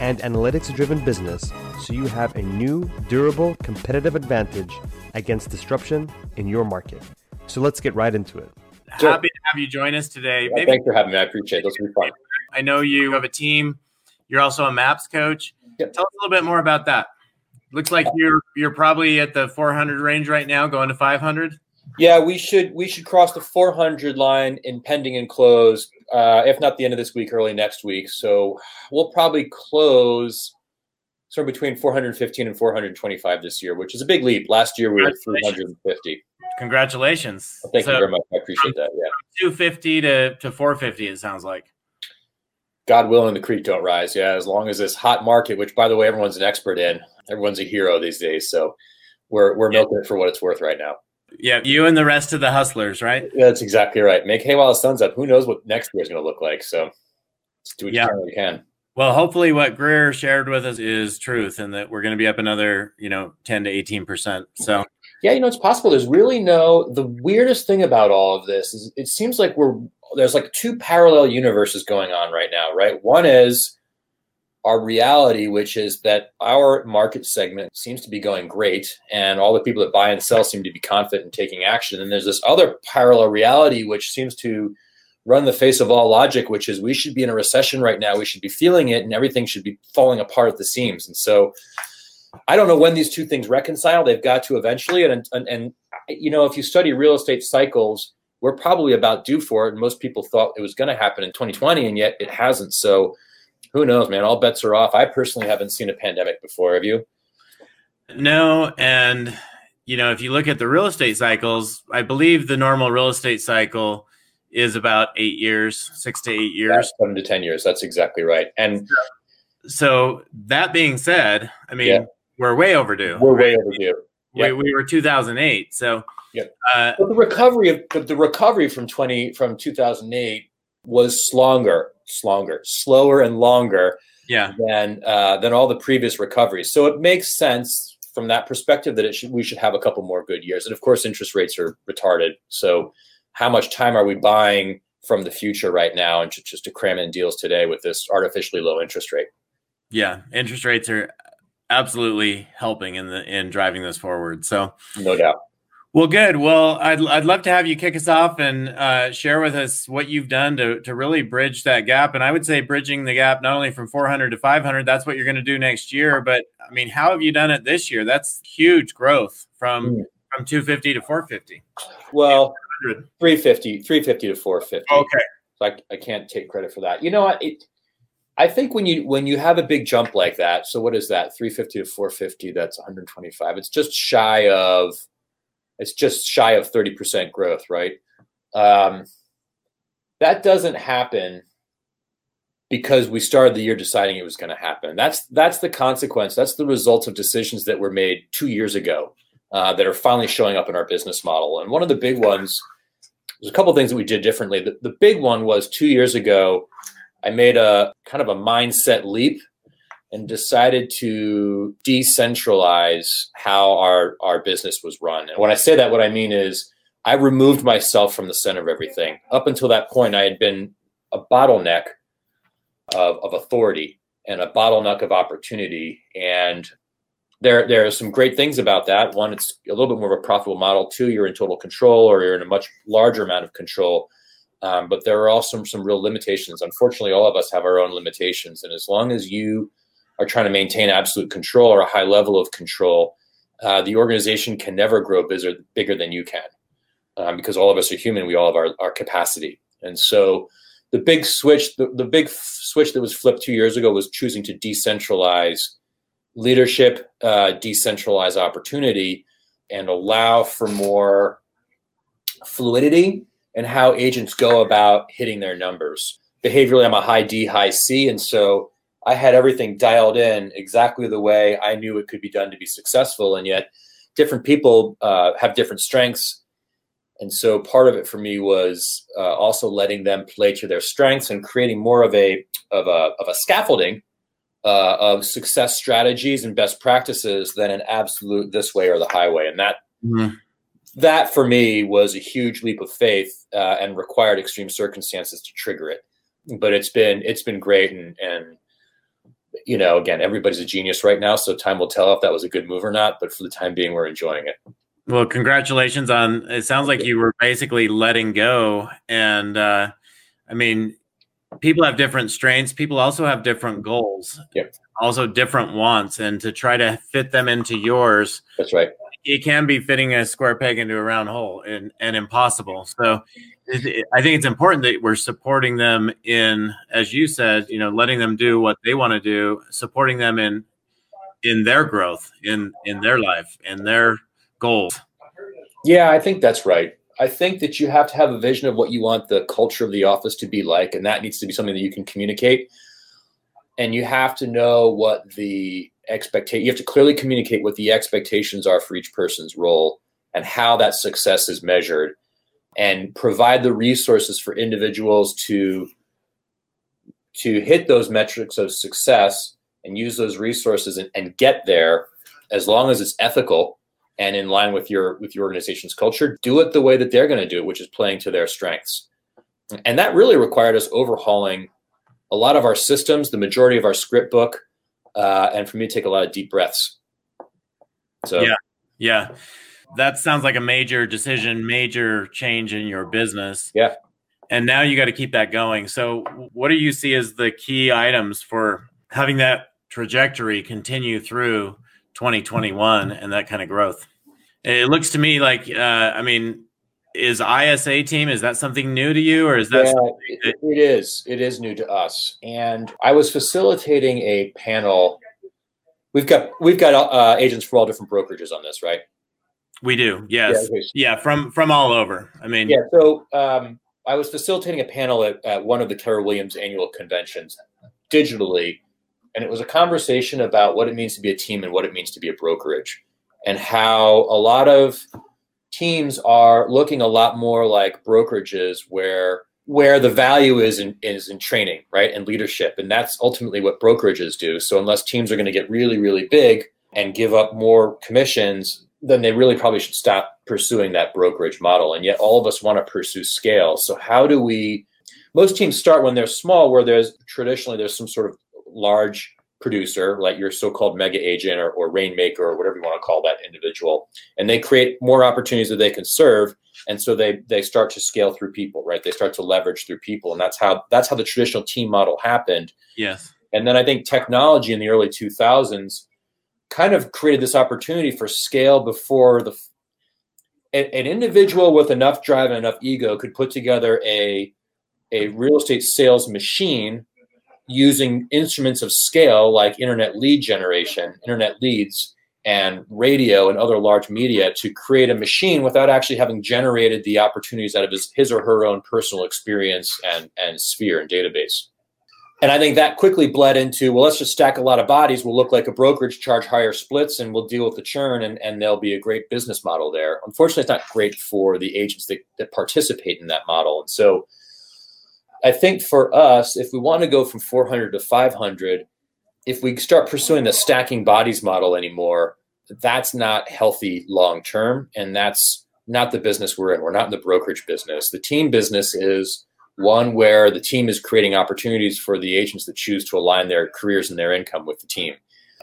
and analytics driven business so you have a new, durable, competitive advantage against disruption in your market. So let's get right into it. Sure. Happy to have you join us today. Yeah, Maybe, thanks for having me. I appreciate it. This will be fun. I know you have a team. You're also a MAPS coach. Yep. Tell us a little bit more about that. Looks like you're you're probably at the 400 range right now, going to 500. Yeah, we should we should cross the 400 line in pending and close, uh, if not the end of this week, early next week. So we'll probably close somewhere between 415 and 425 this year, which is a big leap. Last year we were 350. Congratulations! Well, thank so, you very much. I appreciate that. Yeah, 250 to to 450. It sounds like. God willing, the creek don't rise. Yeah, as long as this hot market, which by the way, everyone's an expert in. Everyone's a hero these days. So we're we're milking it for what it's worth right now. Yeah, you and the rest of the hustlers, right? Yeah, that's exactly right. Make hay while the sun's up. Who knows what next year is going to look like? So let's do what yeah. you can. Well, hopefully, what Greer shared with us is truth, and that we're going to be up another, you know, ten to eighteen percent. So, yeah, you know, it's possible. There's really no. The weirdest thing about all of this is it seems like we're there's like two parallel universes going on right now, right? One is our reality, which is that our market segment seems to be going great, and all the people that buy and sell seem to be confident in taking action. And there's this other parallel reality, which seems to run the face of all logic, which is we should be in a recession right now. We should be feeling it, and everything should be falling apart at the seams. And so, I don't know when these two things reconcile. They've got to eventually. And and, and you know, if you study real estate cycles, we're probably about due for it. And most people thought it was going to happen in 2020, and yet it hasn't. So who knows, man? All bets are off. I personally haven't seen a pandemic before. Have you? No, and you know, if you look at the real estate cycles, I believe the normal real estate cycle is about eight years, six to eight years, That's seven to ten years. That's exactly right. And so, that being said, I mean, yeah. we're way overdue. We're way overdue. We, we were 2008. So, yeah. Uh, the recovery of the, the recovery from 20 from 2008 was longer, longer, slower, and longer. Yeah. Than uh, than all the previous recoveries. So it makes sense from that perspective that it should we should have a couple more good years. And of course, interest rates are retarded. So how much time are we buying from the future right now and just to cram in deals today with this artificially low interest rate? Yeah, interest rates are absolutely helping in the in driving this forward. So no doubt. Well, good. Well, I'd, I'd love to have you kick us off and uh, share with us what you've done to, to really bridge that gap. And I would say bridging the gap not only from 400 to 500, that's what you're going to do next year. But I mean, how have you done it this year? That's huge growth from mm. from 250 to 450. Well, 350, 350 to 450. Okay. So I, I can't take credit for that. You know, it, I think when you when you have a big jump like that, so what is that? 350 to 450, that's 125. It's just shy of it's just shy of 30% growth, right? Um, that doesn't happen because we started the year deciding it was going to happen. That's that's the consequence. That's the results of decisions that were made two years ago uh, that are finally showing up in our business model. And one of the big ones, there's a couple things that we did differently. The, the big one was two years ago, I made a kind of a mindset leap and decided to decentralize how our, our business was run. And when I say that, what I mean is I removed myself from the center of everything. Up until that point, I had been a bottleneck of, of authority and a bottleneck of opportunity. And there, there are some great things about that. One, it's a little bit more of a profitable model. Two, you're in total control or you're in a much larger amount of control. Um, but there are also some, some real limitations. Unfortunately, all of us have our own limitations. And as long as you are trying to maintain absolute control or a high level of control, uh, the organization can never grow bigger, bigger than you can um, because all of us are human. We all have our, our capacity. And so the big switch, the, the big switch that was flipped two years ago was choosing to decentralize leadership, uh, decentralize opportunity, and allow for more fluidity in how agents go about hitting their numbers. Behaviorally, I'm a high D, high C. And so I had everything dialed in exactly the way I knew it could be done to be successful. And yet, different people uh, have different strengths. And so part of it for me was uh, also letting them play to their strengths and creating more of a of a of a scaffolding uh, of success strategies and best practices than an absolute this way or the highway. And that mm-hmm. that for me was a huge leap of faith uh, and required extreme circumstances to trigger it. But it's been it's been great and and you know again everybody's a genius right now, so time will tell if that was a good move or not. But for the time being, we're enjoying it. Well, congratulations on. It sounds like you were basically letting go, and uh, I mean, people have different strengths. People also have different goals. Yep. Also different wants, and to try to fit them into yours. That's right. It can be fitting a square peg into a round hole and, and impossible. So I think it's important that we're supporting them in, as you said, you know, letting them do what they want to do, supporting them in in their growth, in in their life, in their goals. Yeah, I think that's right. I think that you have to have a vision of what you want the culture of the office to be like, and that needs to be something that you can communicate. And you have to know what the expectation. You have to clearly communicate what the expectations are for each person's role and how that success is measured, and provide the resources for individuals to to hit those metrics of success and use those resources and, and get there as long as it's ethical and in line with your with your organization's culture. Do it the way that they're going to do it which is playing to their strengths. And that really required us overhauling a lot of our systems the majority of our script book uh, and for me to take a lot of deep breaths. So yeah. Yeah that sounds like a major decision major change in your business yeah and now you got to keep that going so what do you see as the key items for having that trajectory continue through 2021 and that kind of growth it looks to me like, uh, I mean, is ISA team is that something new to you, or is that? Yeah, that- it is. It is new to us, and I was facilitating a panel. We've got we've got uh, agents for all different brokerages on this, right? We do, yes, yeah, yeah from from all over. I mean, yeah. So um, I was facilitating a panel at, at one of the Keller Williams annual conventions digitally, and it was a conversation about what it means to be a team and what it means to be a brokerage and how a lot of teams are looking a lot more like brokerages where where the value is in is in training, right, and leadership, and that's ultimately what brokerages do. So unless teams are going to get really really big and give up more commissions, then they really probably should stop pursuing that brokerage model. And yet all of us want to pursue scale. So how do we? Most teams start when they're small, where there's traditionally there's some sort of large producer, like your so-called mega agent or, or rainmaker or whatever you want to call that individual, and they create more opportunities that they can serve, and so they they start to scale through people, right? They start to leverage through people, and that's how that's how the traditional team model happened. Yes. And then I think technology in the early 2000s kind of created this opportunity for scale before the an, individual with enough drive and enough ego could put together a a real estate sales machine using instruments of scale like internet lead generation, internet leads, and radio and other large media to create a machine without actually having generated the opportunities out of his, his or her own personal experience and, and sphere and database. And I think that quickly bled into, well, let's just stack a lot of bodies. We'll look like a brokerage, charge higher splits, and we'll deal with the churn, and, and there'll be a great business model there. Unfortunately, it's not great for the agents that, that participate in that model. And so I think for us, if we want to go from 400 to 500, if we start pursuing the stacking bodies model anymore, that's not healthy long term. And that's not the business we're in. We're not in the brokerage business. The team business is one where the team is creating opportunities for the agents that choose to align their careers and their income with the team.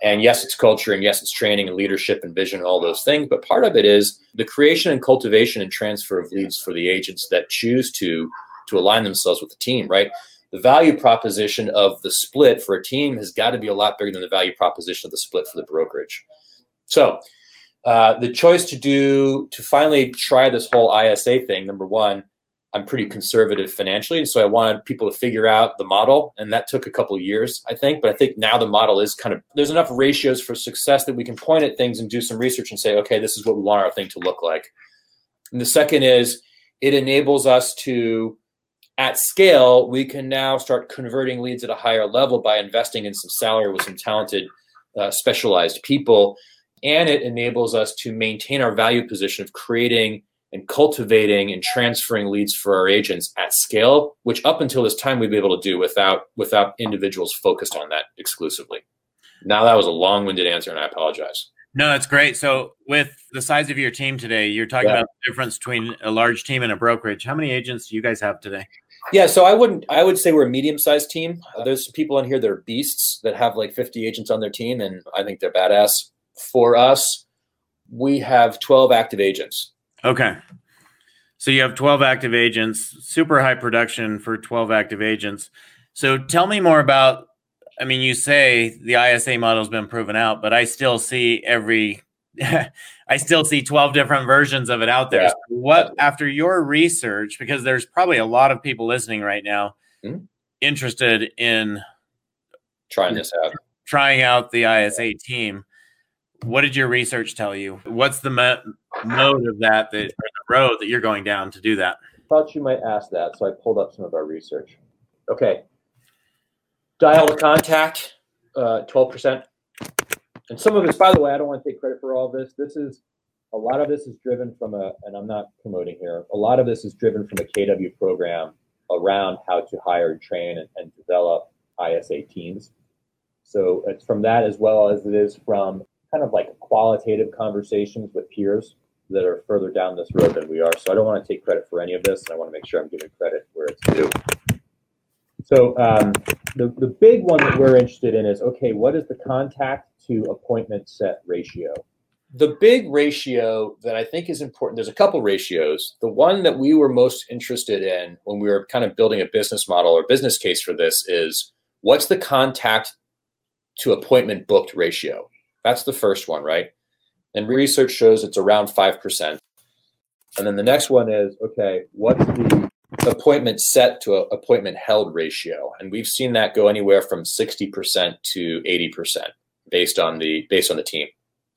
And yes, it's culture, and yes, it's training and leadership and vision and all those things. But part of it is the creation and cultivation and transfer of leads for the agents that choose to to align themselves with the team, right? The value proposition of the split for a team has got to be a lot bigger than the value proposition of the split for the brokerage. So, uh, the choice to do to finally try this whole ISA thing, number one, I'm pretty conservative financially, and so I wanted people to figure out the model, and that took a couple years, I think. But I think now the model is kind of there's enough ratios for success that we can point at things and do some research and say, okay, this is what we want our thing to look like. And the second is it enables us to at scale, we can now start converting leads at a higher level by investing in some salary with some talented, uh, specialized people and it enables us to maintain our value position of creating and cultivating and transferring leads for our agents at scale, which up until this time we'd be able to do without without individuals focused on that exclusively. Now that was a long-winded answer, and I apologize. No, that's great. So, with the size of your team today, you're talking yeah. about the difference between a large team and a brokerage. How many agents do you guys have today? Yeah, so I wouldn't. I would say we're a medium-sized team. There's people in here that are beasts that have like 50 agents on their team, and I think they're badass. For us, we have 12 active agents. Okay. So you have 12 active agents, super high production for 12 active agents. So tell me more about I mean, you say the ISA model has been proven out, but I still see every I still see 12 different versions of it out there. Yeah. So what after your research because there's probably a lot of people listening right now mm-hmm. interested in trying this out. Trying out the ISA team what did your research tell you? What's the mo- mode of that, that the road that you're going down to do that? Thought you might ask that, so I pulled up some of our research. Okay, dial to contact, uh, twelve percent, and some of this. By the way, I don't want to take credit for all of this. This is a lot of this is driven from a, and I'm not promoting here. A lot of this is driven from a KW program around how to hire, train, and, and develop ISA teams. So it's from that as well as it is from kind of like qualitative conversations with peers that are further down this road than we are. So I don't want to take credit for any of this. And I want to make sure I'm giving credit where it's due. So um, the, the big one that we're interested in is, okay, what is the contact to appointment set ratio? The big ratio that I think is important, there's a couple ratios. The one that we were most interested in when we were kind of building a business model or business case for this is what's the contact to appointment booked ratio? That's the first one, right? And research shows it's around 5%. And then the next one is okay, what's the appointment set to appointment held ratio? And we've seen that go anywhere from 60% to 80% based on the based on the team.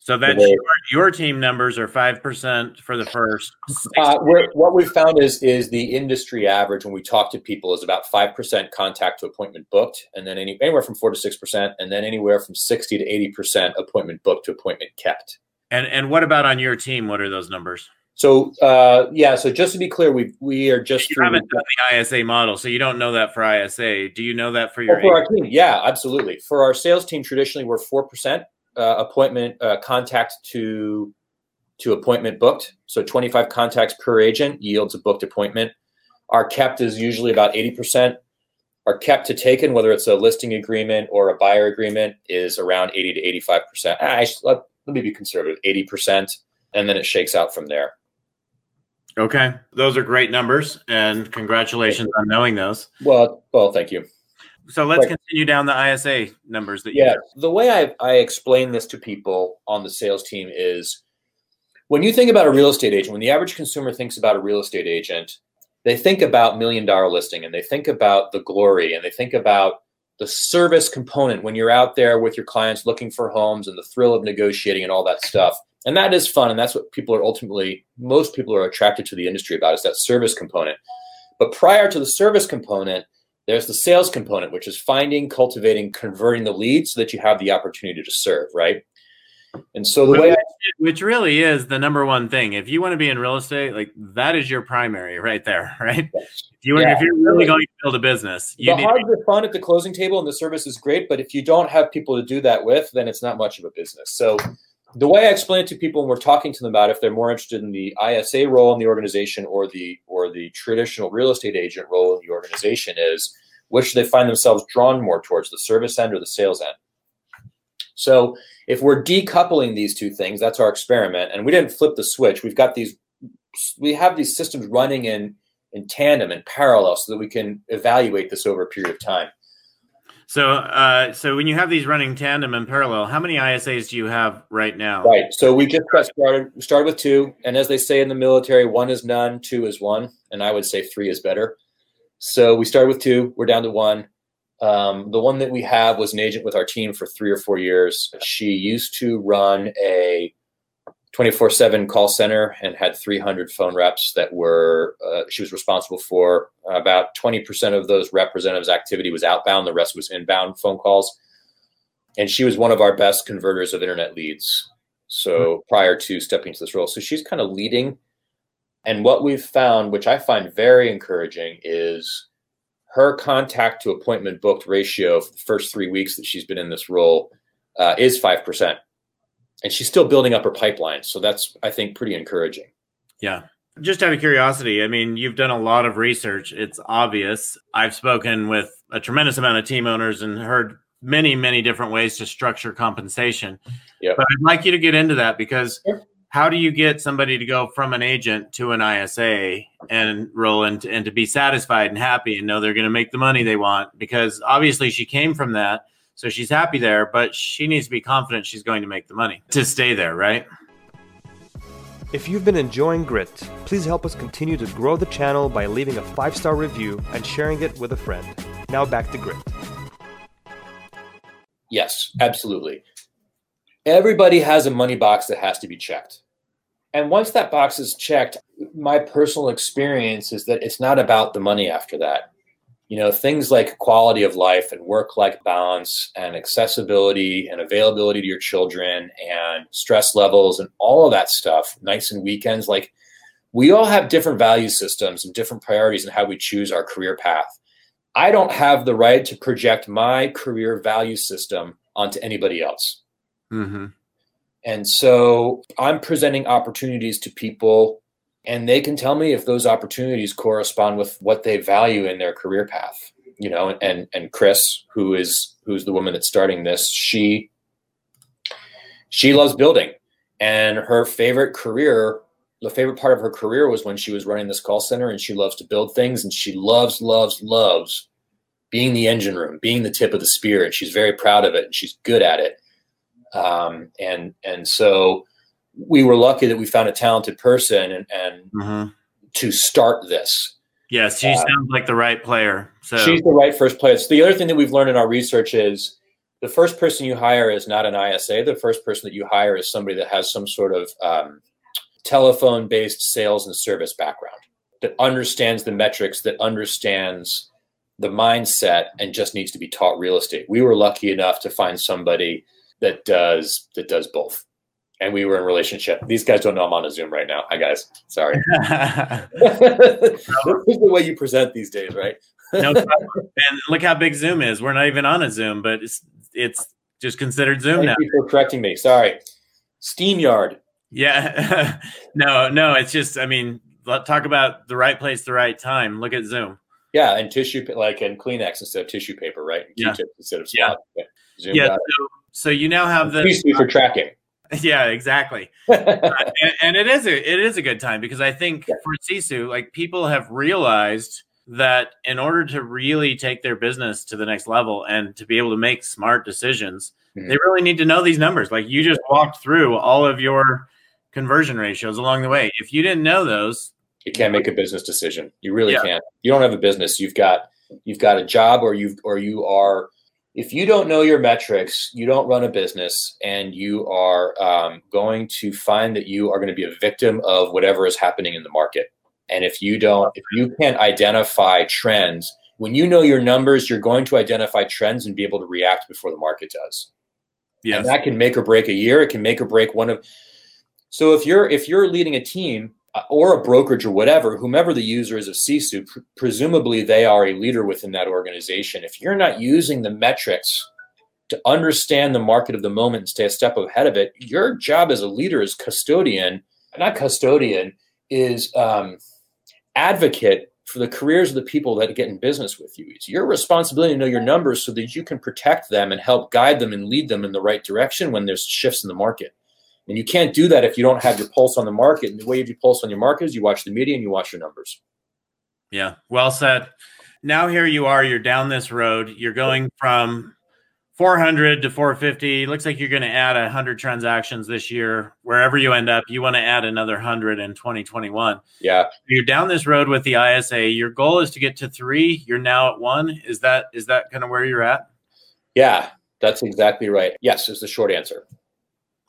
So that your, your, team numbers are five percent for the first. Uh, what we've found is is the industry average when we talk to people is about five percent contact to appointment booked, and then any, anywhere from four to six percent, and then anywhere from sixty to eighty percent appointment booked to appointment kept. And and what about on your team? What are those numbers? So uh, yeah, so just to be clear, we we are just you haven't done the ISA model, so you don't know that for ISA. Do you know that for your oh, for our team? Yeah, absolutely. For our sales team, traditionally we're four percent uh, appointment uh, contact to to appointment booked. So 25 contacts per agent yields a booked appointment. Our kept is usually about 80%. Our kept to taken, whether it's a listing agreement or a buyer agreement, is around 80 to 85%. I, let, let me be conservative, 80%, and then it shakes out from there. Okay, those are great numbers, and congratulations on knowing those. Well, well, thank you. So let's continue down the ISA numbers that yeah. The way I, I explain this to people on the sales team is when you think about a real estate agent, when the average consumer thinks about a real estate agent, they think about million dollar listing and they think about the glory and they think about the service component when you're out there with your clients looking for homes and the thrill of negotiating and all that stuff. And that is fun. And that's what people are ultimately, most people are attracted to the industry about is that service component. But prior to the service component, there's the sales component, which is finding, cultivating, converting the leads so that you have the opportunity to serve, right? And so the way, I, which really is the number one thing. If you want to be in real estate, like that is your primary right there, right? Yes. If you yeah, if you're really, really going to build a business, you the hard to fun at the closing table and the service is great, but if you don't have people to do that with, then it's not much of a business. So the way I explain it to people when we're talking to them about if they're more interested in the ISA role in the organization or the or the traditional real estate agent role in the organization is which they find themselves drawn more towards the service end or the sales end. So if we're decoupling these two things, that's our experiment, and we didn't flip the switch. We've got these we have these systems running in in tandem and parallel so that we can evaluate this over a period of time. So, uh, so when you have these running tandem and parallel, how many ISAs do you have right now? Right. So we just got started. We started with two, and as they say in the military, one is none, two is one, and I would say three is better. So we started with two. We're down to one. Um, the one that we have was an agent with our team for three or four years. She used to run a 24 7 call center and had 300 phone reps that were, uh, she was responsible for. About 20% of those representatives' activity was outbound, the rest was inbound phone calls. And she was one of our best converters of internet leads. So prior to stepping into this role, so she's kind of leading. And what we've found, which I find very encouraging, is her contact to appointment booked ratio for the first three weeks that she's been in this role uh, is five percent, and she's still building up her pipeline. So that's I think pretty encouraging. Yeah. Just out of curiosity, I mean, you've done a lot of research. It's obvious. I've spoken with a tremendous amount of team owners and heard many, many different ways to structure compensation. Yep. But I'd like you to get into that because how do you get somebody to go from an agent to an ISA and roll and, and to be satisfied and happy and know they're going to make the money they want? Because obviously she came from that. So she's happy there, but she needs to be confident she's going to make the money to stay there, right? If you've been enjoying Grit, please help us continue to grow the channel by leaving a five star review and sharing it with a friend. Now back to Grit. Yes, absolutely. Everybody has a money box that has to be checked. And once that box is checked, my personal experience is that it's not about the money after that. You know, things like quality of life and work life balance and accessibility and availability to your children and stress levels and all of that stuff, nights and weekends, like we all have different value systems and different priorities in how we choose our career path. I don't have the right to project my career value system onto anybody else. Mm-hmm. And so I'm presenting opportunities to people, and they can tell me if those opportunities correspond with what they value in their career path. You know, and and Chris, who is who's the woman that's starting this, she she loves building, and her favorite career, the favorite part of her career was when she was running this call center, and she loves to build things, and she loves, loves, loves being the engine room, being the tip of the spear, and she's very proud of it, and she's good at it um, and and so we were lucky that we found a talented person and, and mm-hmm. to start this. Yes, she uh, sounds like the right player. So she's the right first player. So the other thing that we've learned in our research is the first person you hire is not an ISA. The first person that you hire is somebody that has some sort of um, telephone-based sales and service background that understands the metrics, that understands the mindset, and just needs to be taught real estate. We were lucky enough to find somebody that does that does both. And we were in relationship. These guys don't know I'm on a Zoom right now. Hi guys. Sorry. this is the way you present these days, right? no, and look how big Zoom is. We're not even on a Zoom, but it's it's just considered Zoom Thank now. You for correcting me. Sorry. StreamYard. Yeah. no, no, it's just I mean, talk about the right place, the right time. Look at Zoom. Yeah, and tissue like and Kleenex instead of tissue paper, right? Yeah. instead of yeah. Zoom yeah. So, so, you now have the for tracking. Yeah, exactly. uh, and, and, it is a it is a good time because I think yeah. for Sisu, like people have realized that in order to really take their business to the next level and to be able to make smart decisions, mm-hmm. they really need to know these numbers. Like you just walked through all of your conversion ratios along the way. If you didn't know those, you can't make a business decision. You really yeah. can't. You don't have a business. You've got you've got a job or you or you are if you don't know your metrics, you don't run a business, and you are um, going to find that you are going to be a victim of whatever is happening in the market. And if you don't, if you can't identify trends, when you know your numbers, you're going to identify trends and be able to react before the market does. Yeah, and that can make or break a year. It can make or break one of. So if you're if you're leading a team or a brokerage or whatever, whomever the user is of Sisu, pr- presumably they are a leader within that organization. If you're not using the metrics to understand the market of the moment and stay a step ahead of it, your job as a leader is custodian, not custodian, is um, advocate for the careers of the people that get in business with you. It's your responsibility to know your numbers so that you can protect them and help guide them and lead them in the right direction when there's shifts in the market. And you can't do that if you don't have your pulse on the market. And the way you do pulse on your market is you watch the media and you watch your numbers. Yeah, well said. Now here you are, you're down this road. You're going from 400 to 450. Looks like you're going to add 100 transactions this year. Wherever you end up, you want to add another 100 in 2021. Yeah. You're down this road with the ISA. Your goal is to get to 3. You're now at 1. Is that is that kind of where you're at? Yeah, that's exactly right. Yes, is the short answer.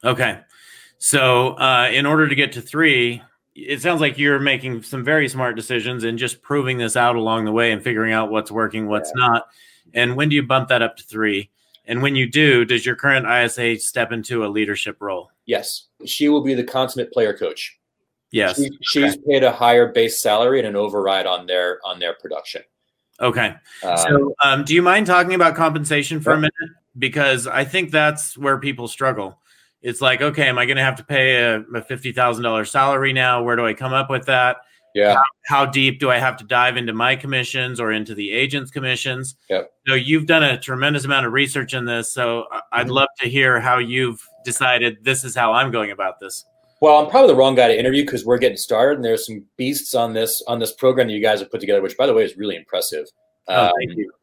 Okay. So, uh, in order to get to three, it sounds like you're making some very smart decisions and just proving this out along the way and figuring out what's working, what's yeah. not. And when do you bump that up to three? And when you do, does your current ISA step into a leadership role? Yes, she will be the consummate player coach. Yes, she, she's okay. paid a higher base salary and an override on their on their production. Okay. Um, so, um, do you mind talking about compensation for a minute? Because I think that's where people struggle. It's like, okay, am I going to have to pay a, a fifty thousand dollars salary now? Where do I come up with that? Yeah. How, how, deep do I have to dive into my commissions or into the agent's commissions? Yep. So you've done a tremendous amount of research in this. So I'd mm-hmm. love to hear how you've decided this is how I'm going about this. Well, I'm probably the wrong guy to interview because we're getting started, and there's some beasts on this on this program that you guys have put together, which, by the way, is really impressive. Oh, um,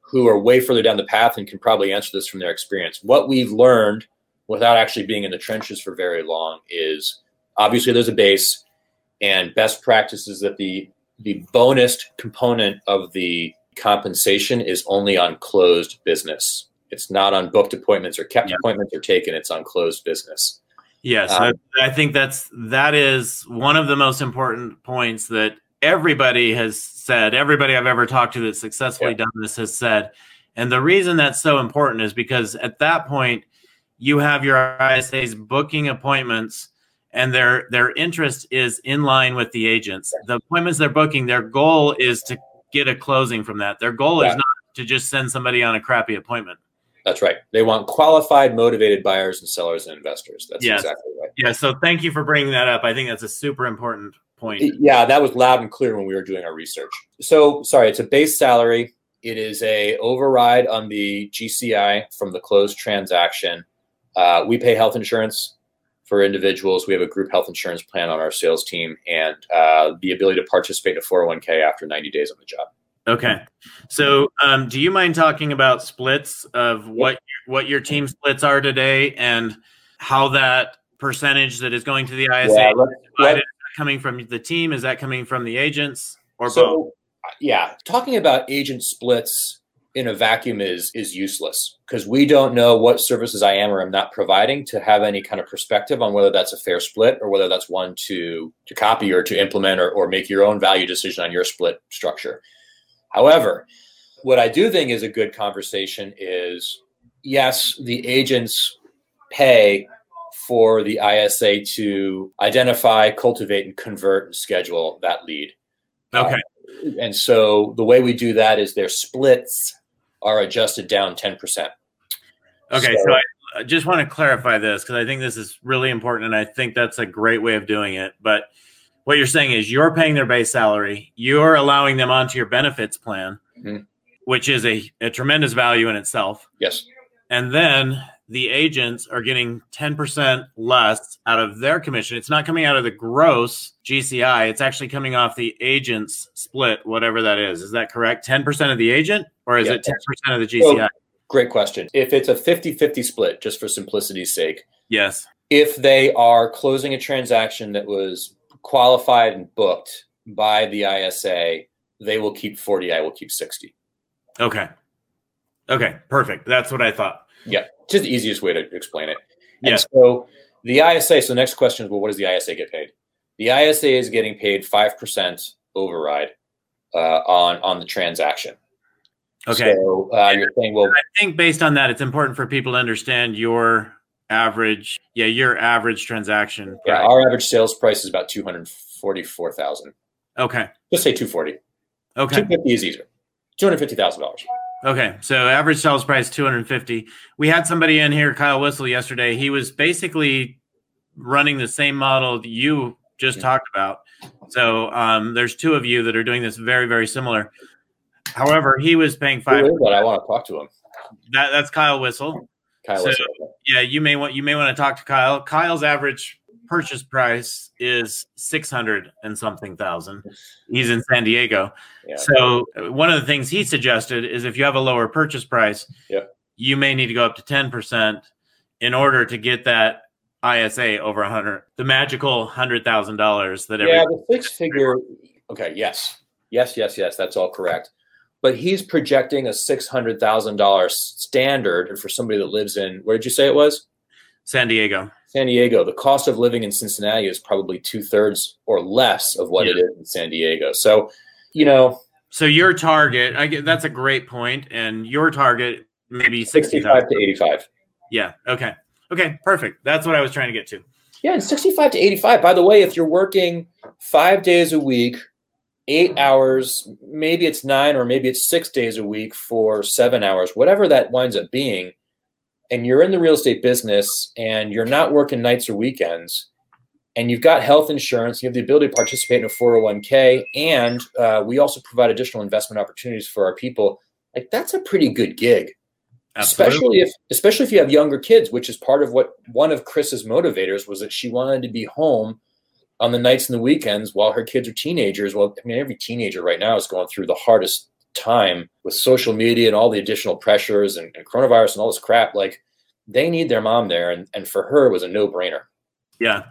who are way further down the path and can probably answer this from their experience. What we've learned without actually being in the trenches for very long is obviously there's a base and best practice is that the the bonus component of the compensation is only on closed business. It's not on booked appointments or kept appointments or taken. It's on closed business. Yes, um, I, I think that's that is one of the most important points that everybody has said. Everybody I've ever talked to that successfully yeah. done this has said. And the reason that's so important is because at that point, you have your ISAs booking appointments and their their interest is in line with the agents. The appointments they're booking, their goal is to get a closing from that. Their goal yeah. is not to just send somebody on a crappy appointment. That's right. They want qualified, motivated buyers and sellers and investors. That's yes. exactly right. Yeah. So thank you for bringing that up. I think that's a super important point. Yeah, that was loud and clear when we were doing our research. So sorry, it's a base salary. It is a override on the GCI from the closed transaction. Uh, we pay health insurance for individuals. We have a group health insurance plan on our sales team and uh, the ability to participate in a 401k after 90 days on the job. Okay. So, um, do you mind talking about splits of what what your team splits are today and how that percentage that is going to the ISA yeah, let, let, coming from the team? Is that coming from the agents or so, both? Yeah, talking about agent splits in a vacuum is is useless because we don't know what services I am or am not providing to have any kind of perspective on whether that's a fair split or whether that's one to to copy or to implement or, or make your own value decision on your split structure. However, what I do think is a good conversation is yes, the agents pay for the ISA to identify, cultivate, and convert and schedule that lead. Okay. Uh, and so the way we do that is their splits are adjusted down 10%. Okay. So, so I just want to clarify this because I think this is really important. And I think that's a great way of doing it. But what you're saying is you're paying their base salary, you're allowing them onto your benefits plan, mm-hmm. which is a, a tremendous value in itself. Yes. And then the agents are getting 10% less out of their commission. It's not coming out of the gross GCI, it's actually coming off the agent's split, whatever that is. Is that correct? 10% of the agent, or is it 10% of the GCI? great question. If it's a 50 50 split, just for simplicity's sake, yes. If they are closing a transaction that was qualified and booked by the ISA, they will keep 40. I will keep 60. Okay. Okay. Perfect. That's what I thought. Yeah. Just the easiest way to explain it. And yeah. so the ISA, so the next question is, well, what does the ISA get paid? The ISA is getting paid 5% override uh, on, on the transaction. Okay. So uh, you're saying, well, I think based on that, it's important for people to understand your average, yeah, your average transaction. Yeah, our average sales price is about two hundred forty-four thousand. Okay, just say two forty. Okay, two fifty is easier. Two hundred fifty thousand dollars. Okay, so average sales price two hundred fifty. We had somebody in here, Kyle Whissel, yesterday. He was basically running the same model that you just talked about. So um, there's two of you that are doing this very, very similar. However, he was paying five. But I want to talk to him. That, that's Kyle Whissel. Kyle so, yeah, you may want you may want to talk to Kyle. Kyle's average purchase price is 600 and something thousand. He's in San Diego. Yeah. So one of the things he suggested is if you have a lower purchase price, yeah. you may need to go up to 10% in order to get that ISA over 100, the magical $100,000 that Yeah, the six figure. Okay, yes. Yes, yes, yes, that's all correct but he's projecting a $600,000 standard for somebody that lives in, where did you say it was? San Diego. San Diego. The cost of living in Cincinnati is probably two thirds or less of what yeah. it is in San Diego. So, you know. So your target, I get that's a great point, and your target maybe 65 to 85. Yeah. Okay. Okay. Perfect. That's what I was trying to get to. Yeah, and 65 to 85. By the way, if you're working five days a week, eight hours, maybe it's nine or maybe it's six days a week for seven hours, whatever that winds up being, and you're in the real estate business and you're not working nights or weekends, and you've got health insurance, you have the ability to participate in a 401k, and uh, we also provide additional investment opportunities for our people. Like that's a pretty good gig. Absolutely. Especially if especially if you have younger kids, which is part of what one of Chris's motivators was that she wanted to be home on the nights and the weekends while her kids are teenagers. Well, I mean, every teenager right now is going through the hardest time with social media and all the additional pressures and, and coronavirus and all this crap. Like they need their mom there. And, and for her, it was a no brainer. Yeah.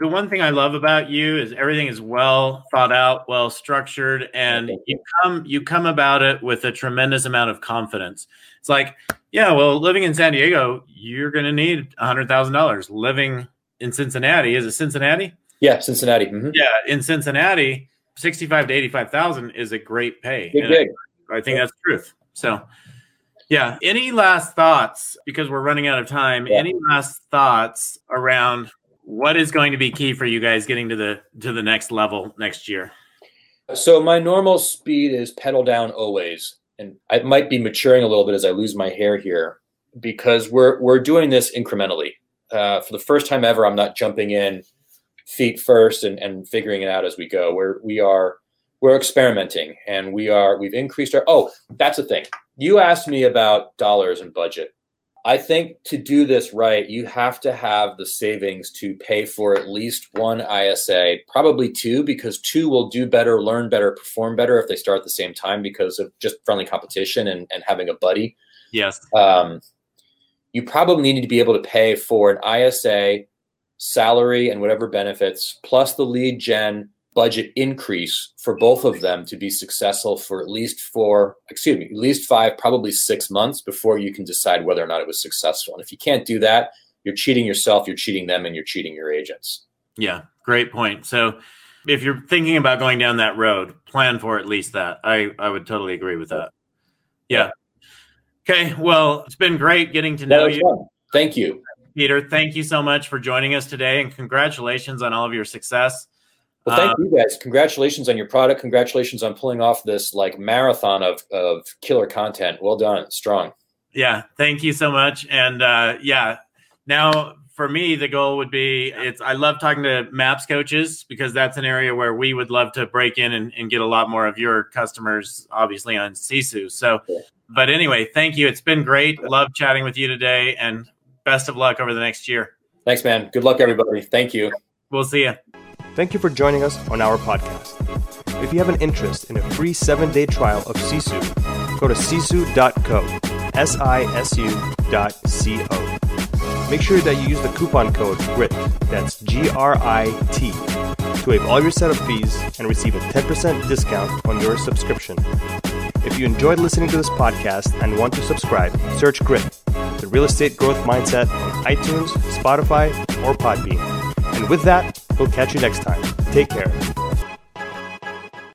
The one thing I love about you is everything is well thought out, well structured, and you come you come about it with a tremendous amount of confidence. It's like, yeah, well, living in San Diego, you're going to need a hundred thousand dollars. Living in Cincinnati, is it Cincinnati? Yeah, Cincinnati. Mhm. Yeah, in Cincinnati, sixty-five to eighty-five thousand is a great pay. Big And I- I think that's the truth. So, yeah. Any last thoughts? Because we're running out of time. Yeah. Any last thoughts around what is going to be key for you guys getting to the to the next level next year? So my normal speed is pedal down always, and I might be maturing a little bit as I lose my hair here because we're we're doing this incrementally. Uh, for the first time ever, I'm not jumping in feet first and, and figuring it out as we go. We're we are we're experimenting and we are we've increased our. Oh, that's the thing. You asked me about dollars and budget. I think to do this right, you have to have the savings to pay for at least one ISA, probably two, because two will do better, learn better, perform better if they start at the same time because of just friendly competition and, and having a buddy. Yes. Um, you probably need to be able to pay for an ISA salary and whatever benefits, plus the lead gen budget increase for both of them to be successful for at least four, excuse me, at least five, probably six months before you can decide whether or not it was successful. And if you can't do that, you're cheating yourself, you're cheating them, and you're cheating your agents. Yeah. Great point. So, if you're thinking about going down that road, plan for at least that. I I would totally agree with that. Yeah. Okay. Well, it's been great getting to know you. fun. Thank you. Peter, thank you so much for joining us today and congratulations on all of your success. Well, thank Uh, you guys. Congratulations on your product. Congratulations on pulling off this like marathon of, of killer content. Well done. Strong. Yeah, thank you so much. And uh, yeah, now for me, the goal would be it's I love talking to maps coaches because that's an area where we would love to break in and, and get a lot more of your customers, obviously on Sisu. So, but anyway, thank you. It's been great. Love chatting with you today, and best of luck over the next year. Thanks, man. Good luck, everybody. Thank you. We'll see you. Thank you for joining us on our podcast. If you have an interest in a free seven day trial of Sisu, go to sisu.co. S I S U dot C O. Make sure that you use the coupon code GRIT, that's G R I T, to waive all your setup fees and receive a 10% discount on your subscription. If you enjoyed listening to this podcast and want to subscribe, search GRIT, the real estate growth mindset on iTunes, Spotify, or Podbean. And with that, we'll catch you next time. Take care.